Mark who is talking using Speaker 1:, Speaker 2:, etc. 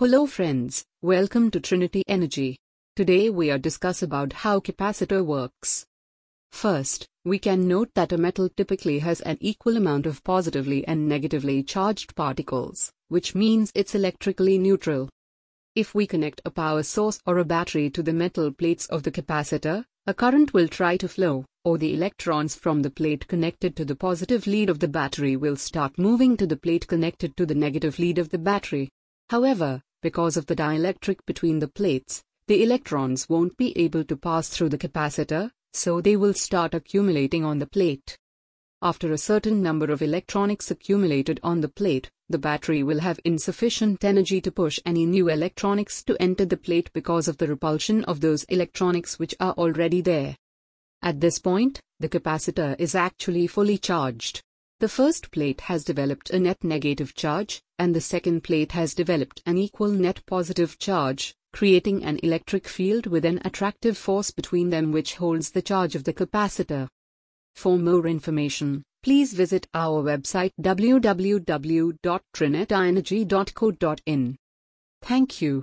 Speaker 1: Hello friends, welcome to Trinity Energy. Today we are discuss about how capacitor works. First, we can note that a metal typically has an equal amount of positively and negatively charged particles, which means it's electrically neutral. If we connect a power source or a battery to the metal plates of the capacitor, a current will try to flow, or the electrons from the plate connected to the positive lead of the battery will start moving to the plate connected to the negative lead of the battery. However, because of the dielectric between the plates, the electrons won't be able to pass through the capacitor, so they will start accumulating on the plate. After a certain number of electronics accumulated on the plate, the battery will have insufficient energy to push any new electronics to enter the plate because of the repulsion of those electronics which are already there. At this point, the capacitor is actually fully charged. The first plate has developed a net negative charge, and the second plate has developed an equal net positive charge, creating an electric field with an attractive force between them which holds the charge of the capacitor. For more information, please visit our website www.trinityenergy.co.in. Thank you.